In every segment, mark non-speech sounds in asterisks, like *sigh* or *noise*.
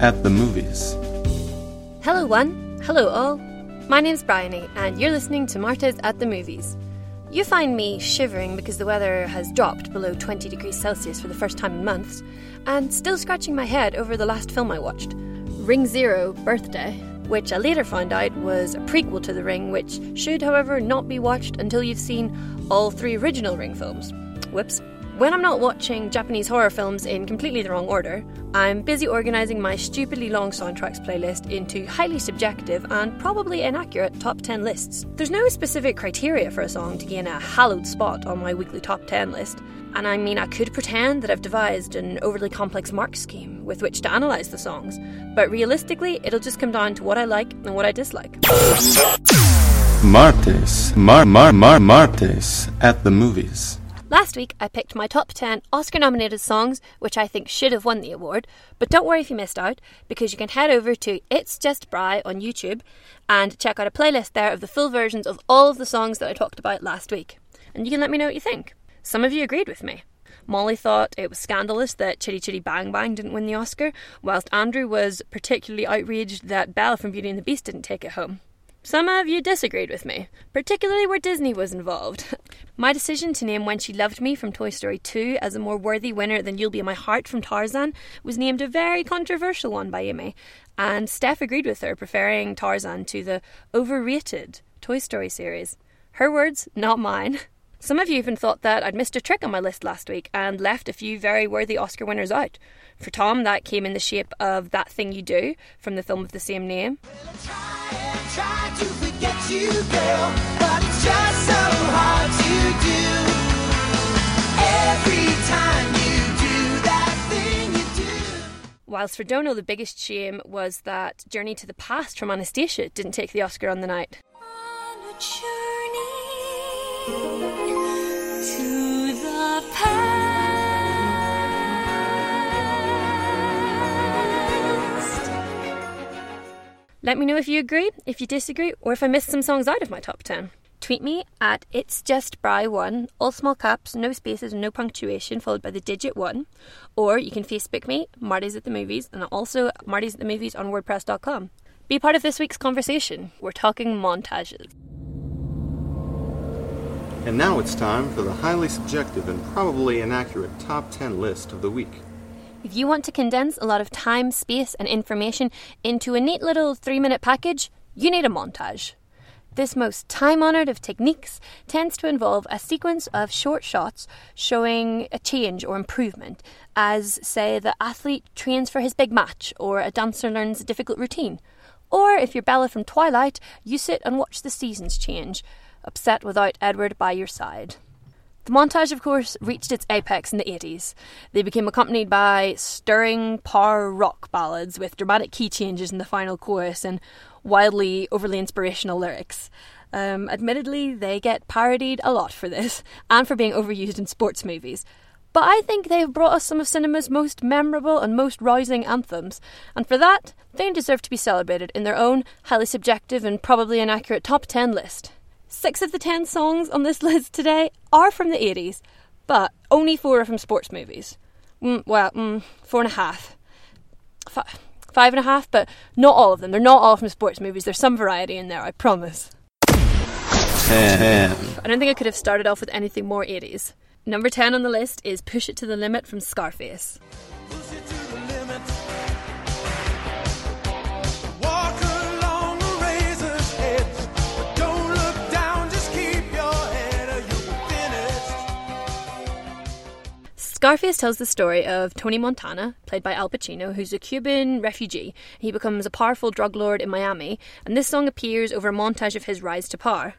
at the Movies. Hello, one. Hello, all. My name's Bryony, and you're listening to Martes at the Movies. You find me shivering because the weather has dropped below 20 degrees Celsius for the first time in months, and still scratching my head over the last film I watched Ring Zero Birthday, which I later found out was a prequel to The Ring, which should, however, not be watched until you've seen all three original Ring films. Whoops. When I'm not watching Japanese horror films in completely the wrong order, I'm busy organising my stupidly long soundtracks playlist into highly subjective and probably inaccurate top 10 lists. There's no specific criteria for a song to gain a hallowed spot on my weekly top 10 list, and I mean, I could pretend that I've devised an overly complex mark scheme with which to analyse the songs, but realistically, it'll just come down to what I like and what I dislike. Martes, Mar Mar Mar Martes at the Movies. Last week, I picked my top 10 Oscar nominated songs, which I think should have won the award. But don't worry if you missed out, because you can head over to It's Just Bry on YouTube and check out a playlist there of the full versions of all of the songs that I talked about last week. And you can let me know what you think. Some of you agreed with me. Molly thought it was scandalous that Chitty Chitty Bang Bang didn't win the Oscar, whilst Andrew was particularly outraged that Belle from Beauty and the Beast didn't take it home. Some of you disagreed with me, particularly where Disney was involved. *laughs* My decision to name When She Loved Me from Toy Story 2 as a more worthy winner than You'll Be in My Heart from Tarzan was named a very controversial one by Amy, and Steph agreed with her, preferring Tarzan to the overrated Toy Story series. Her words, not mine. *laughs* Some of you even thought that I'd missed a trick on my list last week and left a few very worthy Oscar winners out. For Tom, that came in the shape of That Thing You Do from the film of the same name. Try to you, girl, but it's just so hard to do. Every time you do that thing you do. Whilst for Dono, the biggest shame was that Journey to the Past from Anastasia didn't take the Oscar on the night. On Let me know if you agree, if you disagree, or if I missed some songs out of my top 10. Tweet me at it's just Bry1, all small caps, no spaces, no punctuation, followed by the digit 1. Or you can Facebook me, Martes at the Movies, and also Martes at the Movies on WordPress.com. Be part of this week's conversation. We're talking montages. And now it's time for the highly subjective and probably inaccurate top 10 list of the week. If you want to condense a lot of time, space, and information into a neat little three minute package, you need a montage. This most time honoured of techniques tends to involve a sequence of short shots showing a change or improvement, as, say, the athlete trains for his big match or a dancer learns a difficult routine. Or if you're Bella from Twilight, you sit and watch the seasons change, upset without Edward by your side. The montage, of course, reached its apex in the 80s. They became accompanied by stirring power rock ballads with dramatic key changes in the final chorus and wildly overly inspirational lyrics. Um, admittedly, they get parodied a lot for this *laughs* and for being overused in sports movies. But I think they've brought us some of cinema's most memorable and most rousing anthems, and for that, they deserve to be celebrated in their own highly subjective and probably inaccurate top 10 list. Six of the ten songs on this *laughs* list today are from the 80s, but only four are from sports movies. Mm, well, mm, four and a half. F- five and a half, but not all of them. They're not all from sports movies. There's some variety in there, I promise. 10. I don't think I could have started off with anything more 80s. Number 10 on the list is Push It to the Limit from Scarface. Scarface tells the story of Tony Montana, played by Al Pacino, who's a Cuban refugee. He becomes a powerful drug lord in Miami, and this song appears over a montage of his rise to power.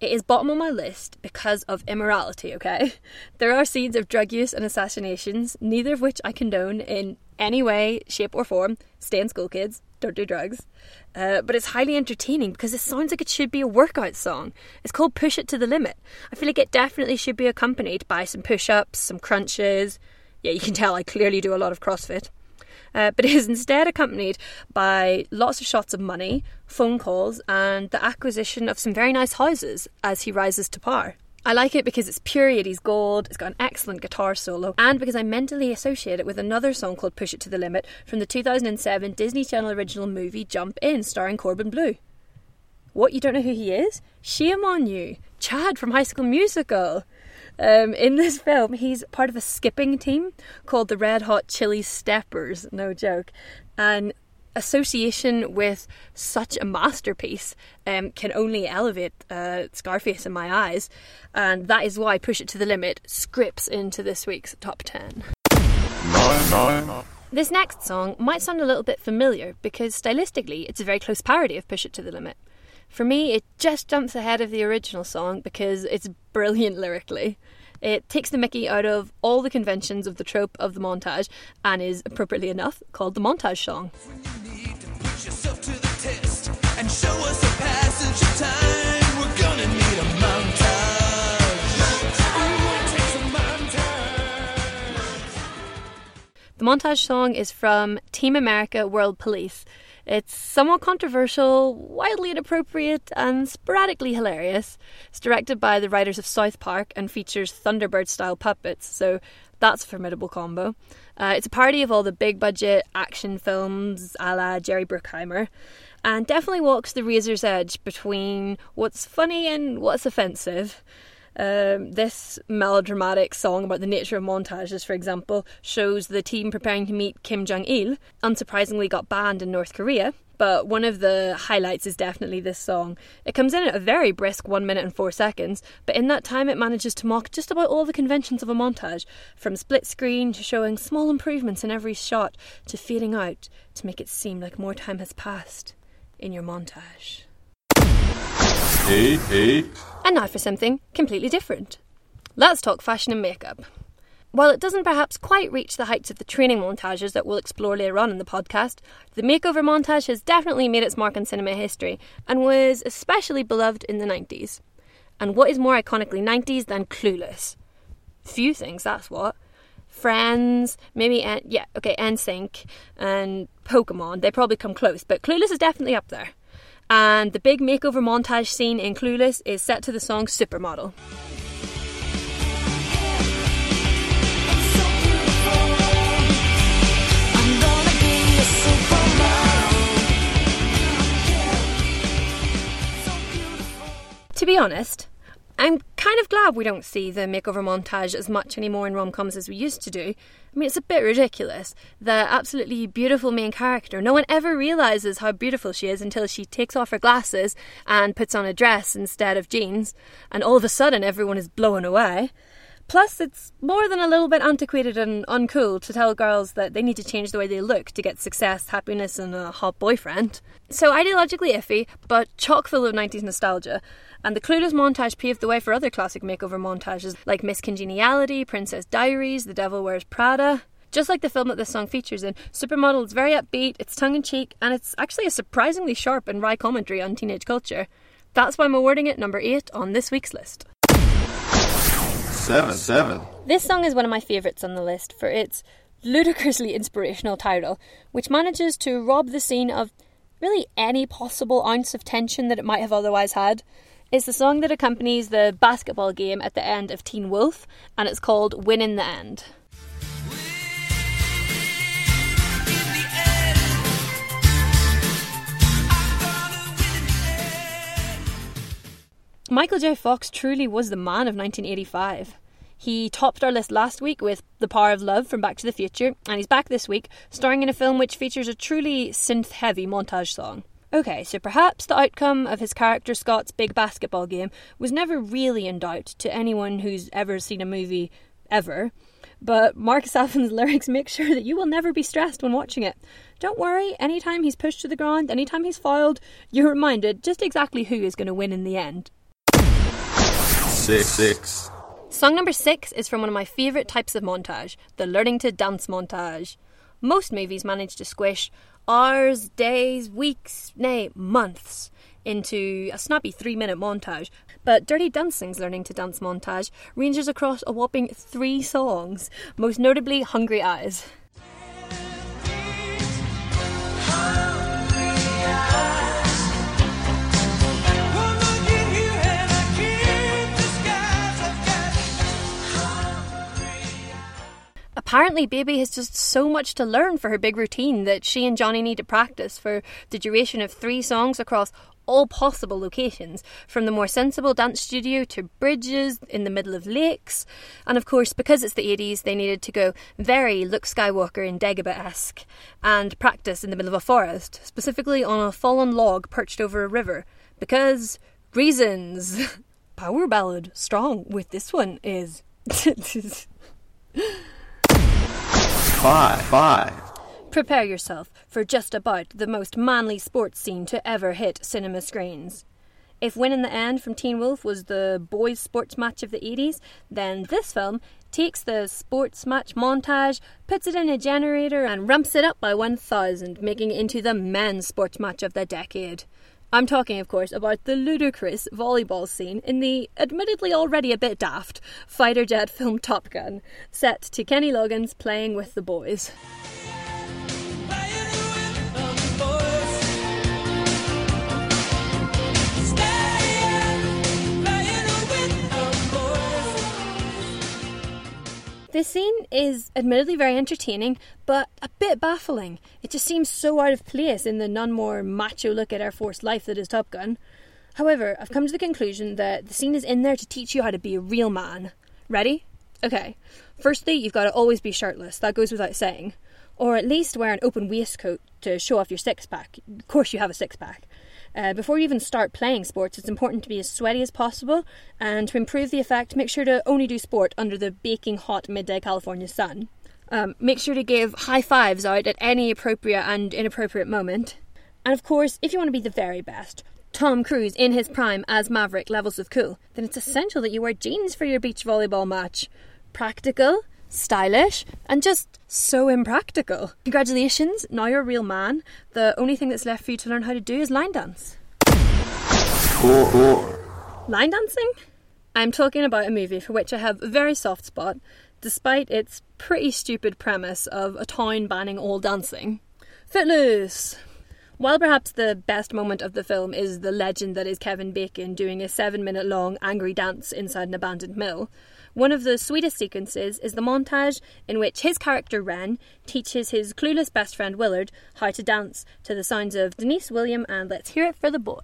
It is bottom on my list because of immorality, okay? *laughs* There are scenes of drug use and assassinations, neither of which I condone in any way, shape, or form. Stay in school, kids. Don't do drugs. Uh, but it's highly entertaining because it sounds like it should be a workout song. It's called Push It to the Limit. I feel like it definitely should be accompanied by some push ups, some crunches. Yeah, you can tell I clearly do a lot of CrossFit. Uh, but is instead accompanied by lots of shots of money, phone calls, and the acquisition of some very nice houses as he rises to power. I like it because it's pure 80s gold, it's got an excellent guitar solo, and because I mentally associate it with another song called Push It to the Limit from the 2007 Disney Channel original movie Jump In, starring Corbin Bleu. What, you don't know who he is? Shame on you. Chad from High School Musical. Um, in this film, he's part of a skipping team called the Red Hot Chili Steppers, no joke. And association with such a masterpiece um, can only elevate uh, Scarface in my eyes, and that is why Push It to the Limit scripts into this week's top 10. This next song might sound a little bit familiar because stylistically it's a very close parody of Push It to the Limit. For me, it just jumps ahead of the original song because it's brilliant lyrically. It takes the mickey out of all the conventions of the trope of the montage and is, appropriately enough, called the montage song. You need to put yourself to the test and show us a passage of time. We're gonna need a montage. Ooh, it takes a montage. The montage song is from Team America World Police. It's somewhat controversial, wildly inappropriate, and sporadically hilarious. It's directed by the writers of South Park and features Thunderbird style puppets, so that's a formidable combo. Uh, it's a parody of all the big budget action films a la Jerry Bruckheimer, and definitely walks the razor's edge between what's funny and what's offensive. Um, this melodramatic song about the nature of montages, for example, shows the team preparing to meet Kim Jong il, unsurprisingly got banned in North Korea. But one of the highlights is definitely this song. It comes in at a very brisk 1 minute and 4 seconds, but in that time it manages to mock just about all the conventions of a montage, from split screen to showing small improvements in every shot to fading out to make it seem like more time has passed in your montage. Eight, eight. And now for something completely different. Let's talk fashion and makeup. While it doesn't perhaps quite reach the heights of the training montages that we'll explore later on in the podcast, the makeover montage has definitely made its mark on cinema history and was especially beloved in the 90s. And what is more iconically 90s than Clueless? Few things, that's what. Friends, maybe, N- yeah, okay, NSYNC and Pokemon, they probably come close, but Clueless is definitely up there. And the big makeover montage scene in Clueless is set to the song Supermodel. To be honest, I'm kind of glad we don't see the makeover montage as much anymore in rom coms as we used to do. I mean, it's a bit ridiculous. The absolutely beautiful main character, no one ever realizes how beautiful she is until she takes off her glasses and puts on a dress instead of jeans, and all of a sudden everyone is blown away. Plus, it's more than a little bit antiquated and uncool to tell girls that they need to change the way they look to get success, happiness, and a hot boyfriend. So, ideologically iffy, but chock full of 90s nostalgia. And the Clueless montage paved the way for other classic makeover montages like Miss Congeniality, Princess Diaries, The Devil Wears Prada. Just like the film that this song features in, Supermodel is very upbeat, it's tongue in cheek, and it's actually a surprisingly sharp and wry commentary on teenage culture. That's why I'm awarding it number 8 on this week's list. Seven, seven. This song is one of my favourites on the list for its ludicrously inspirational title, which manages to rob the scene of really any possible ounce of tension that it might have otherwise had. It's the song that accompanies the basketball game at the end of Teen Wolf, and it's called Win in the End. Michael J. Fox truly was the man of 1985. He topped our list last week with The Power of Love from Back to the Future, and he's back this week, starring in a film which features a truly synth heavy montage song. Okay, so perhaps the outcome of his character Scott's big basketball game was never really in doubt to anyone who's ever seen a movie ever, but Mark Safan's *laughs* lyrics make sure that you will never be stressed when watching it. Don't worry, anytime he's pushed to the ground, anytime he's fouled, you're reminded just exactly who is going to win in the end. Six, six. Song number six is from one of my favourite types of montage, the learning to dance montage. Most movies manage to squish hours, days, weeks, nay, months into a snappy three minute montage, but Dirty Dancing's Learning to Dance montage ranges across a whopping three songs, most notably Hungry Eyes. Apparently, Baby has just so much to learn for her big routine that she and Johnny need to practice for the duration of three songs across all possible locations, from the more sensible dance studio to bridges in the middle of lakes. And of course, because it's the 80s, they needed to go very Luke Skywalker and Dagobah esque and practice in the middle of a forest, specifically on a fallen log perched over a river. Because reasons. *laughs* Power ballad strong with this one is. *laughs* *laughs* Five. Five. Prepare yourself for just about the most manly sports scene to ever hit cinema screens. If Win in the End from Teen Wolf was the boys' sports match of the 80s, then this film takes the sports match montage, puts it in a generator, and ramps it up by 1000, making it into the men's sports match of the decade. I'm talking, of course, about the ludicrous volleyball scene in the admittedly already a bit daft fighter jet film Top Gun, set to Kenny Loggins playing with the boys. This scene is admittedly very entertaining, but a bit baffling. It just seems so out of place in the none more macho look at Air Force life that is Top Gun. However, I've come to the conclusion that the scene is in there to teach you how to be a real man. Ready? Okay. Firstly, you've got to always be shirtless. That goes without saying. Or at least wear an open waistcoat to show off your six pack. Of course, you have a six pack. Uh, before you even start playing sports, it's important to be as sweaty as possible, and to improve the effect, make sure to only do sport under the baking hot midday California sun. Um, make sure to give high fives out at any appropriate and inappropriate moment. And of course, if you want to be the very best, Tom Cruise in his prime as Maverick levels of cool, then it's essential that you wear jeans for your beach volleyball match. Practical, stylish, and just so impractical. Congratulations, now you're a real man. The only thing that's left for you to learn how to do is line dance. Line dancing? I'm talking about a movie for which I have a very soft spot, despite its pretty stupid premise of a town banning all dancing. Footloose! While perhaps the best moment of the film is the legend that is Kevin Bacon doing a seven minute long angry dance inside an abandoned mill, one of the sweetest sequences is the montage in which his character Ren teaches his clueless best friend Willard how to dance to the sounds of Deniece William and Let's Hear It for the Boy.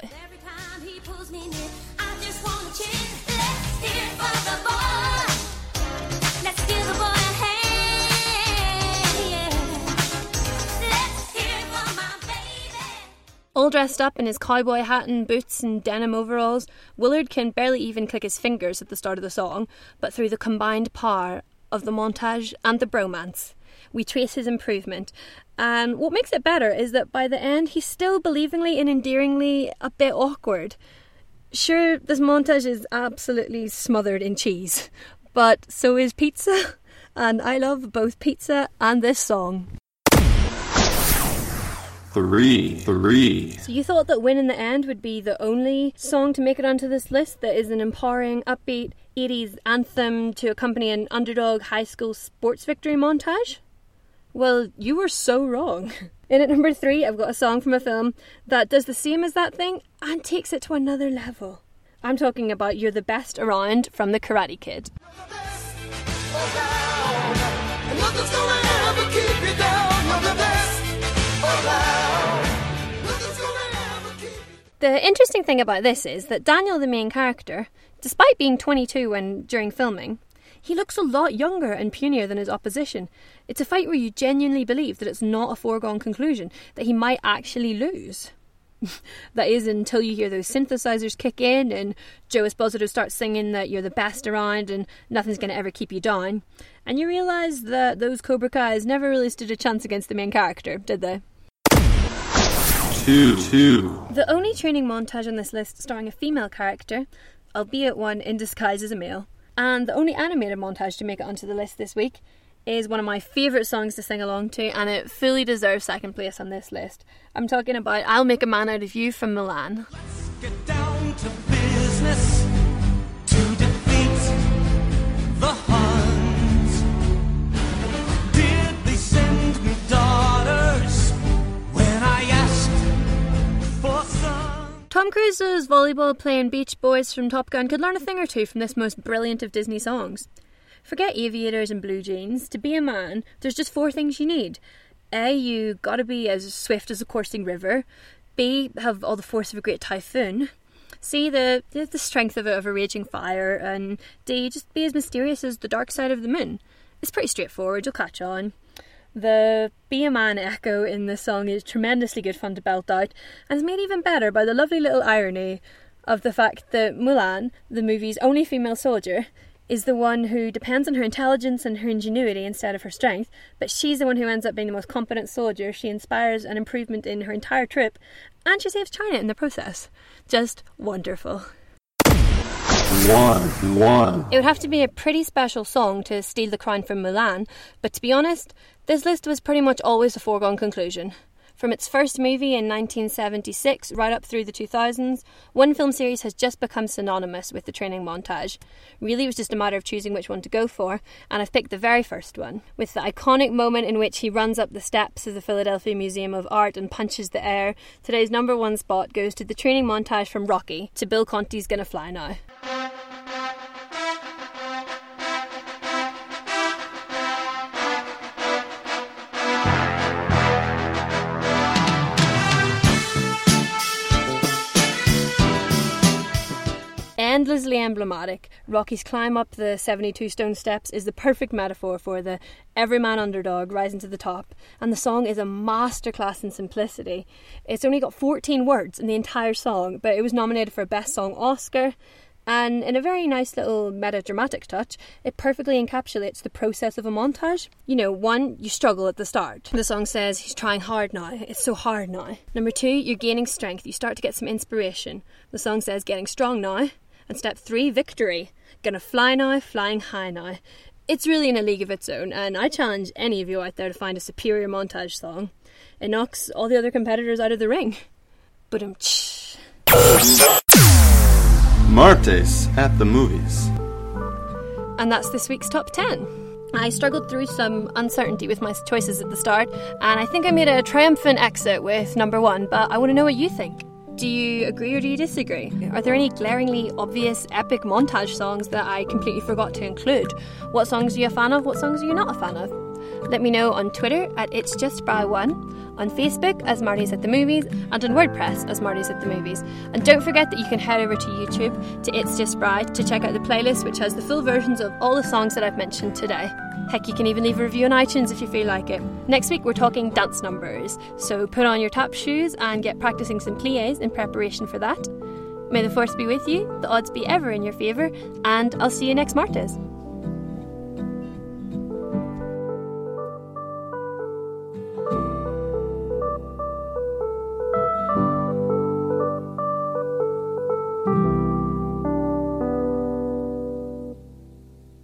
All dressed up in his cowboy hat and boots and denim overalls, Willard can barely even click his fingers at the start of the song, but through the combined power of the montage and the bromance, we trace his improvement. And what makes it better is that by the end, he's still believingly and endearingly a bit awkward. Sure, this montage is absolutely smothered in cheese, but so is pizza, *laughs* and I love both pizza and this song. Three. Three. So you thought that Win in the End would be the only song to make it onto this list that is an empowering, upbeat 80s anthem to accompany an underdog high school sports victory montage? Well, you were so wrong. *laughs* In at number three, I've got a song from a film that does the same as that thing and takes it to another level. I'm talking about You're the Best Around from The Karate Kid. The interesting thing about this is that Daniel, the main character, despite being 22 when during filming, he looks a lot younger and punier than his opposition. It's a fight where you genuinely believe that it's not a foregone conclusion, that he might actually lose. *laughs* that is until you hear those synthesizers kick in and Joe Esposito starts singing that you're the best around and nothing's going to ever keep you down. And you realise that those Cobra Kai's never really stood a chance against the main character, did they? Two. Two. The only training montage on this list starring a female character, albeit one in disguise as a male, and the only animated montage to make it onto the list this week is one of my favourite songs to sing along to, and it fully deserves second place on this list. I'm talking about I'll Make a Man Out of You from Mulan. Get down to business Tom Cruise's volleyball playing Beach Boys from Top Gun could learn a thing or two from this most brilliant of Disney songs. Forget aviators and blue jeans. To be a man, there's just four things you need. A, you gotta be as swift as a coursing river. B, have all the force of a great typhoon. C, the the strength of a, of a raging fire. And D, just be as mysterious as the dark side of the moon. It's pretty straightforward, you'll catch on. The Be a Man echo in this song is tremendously good fun to belt out, and is made even better by the lovely little irony of the fact that Mulan, the movie's only female soldier, is the one who depends on her intelligence and her ingenuity instead of her strength, but she's the one who ends up being the most competent soldier. She inspires an improvement in her entire trip, and she saves China in the process. Just wonderful. One, one. It would have to be a pretty special song to steal the crown from Mulan, but to be honest, this list was pretty much always a foregone conclusion. From its first movie in 1976 right up through the 2000s, one film series has just become synonymous with the training montage. Really, it was just a matter of choosing which one to go for, and I've picked the very first one, with the iconic moment in which he runs up the steps of the Philadelphia Museum of Art and punches the air. Today's number one spot goes to the training montage from Rocky to Bill Conti's Gonna Fly Now. Endlessly emblematic, Rocky's climb up the 72 stone steps is the perfect metaphor for the everyman underdog rising to the top, and the song is a masterclass in simplicity. It's only got 14 words in the entire song, but it was nominated for a Best Song Oscar. And in a very nice little meta-dramatic touch, it perfectly encapsulates the process of a montage. You know, one, you struggle at the start. The song says he's trying hard now. It's so hard now. Number two, you're gaining strength. You start to get some inspiration. The song says getting strong now. And step three, victory. Gonna fly now, flying high now. It's really in a league of its own, and I challenge any of you out there to find a superior montage song. It knocks all the other competitors out of the ring. But um, Martes at the movies. And that's this week's top 10. I struggled through some uncertainty with my choices at the start, and I think I made a triumphant exit with number one, but I want to know what you think. Do you agree or do you disagree? Are there any glaringly obvious epic montage songs that I completely forgot to include? What songs are you a fan of? What songs are you not a fan of? Let me know on Twitter at It's Just Bry One, on Facebook as Martes at the Movies, and on WordPress as Martes at the Movies. And don't forget that you can head over to YouTube to It's Just Bry to check out the playlist, which has the full versions of all the songs that I've mentioned today. Heck, you can even leave a review on iTunes if you feel like it. Next week, we're talking dance numbers, so put on your tap shoes and get practicing some plies in preparation for that. May the force be with you, the odds be ever in your favour, and I'll see you next Martes.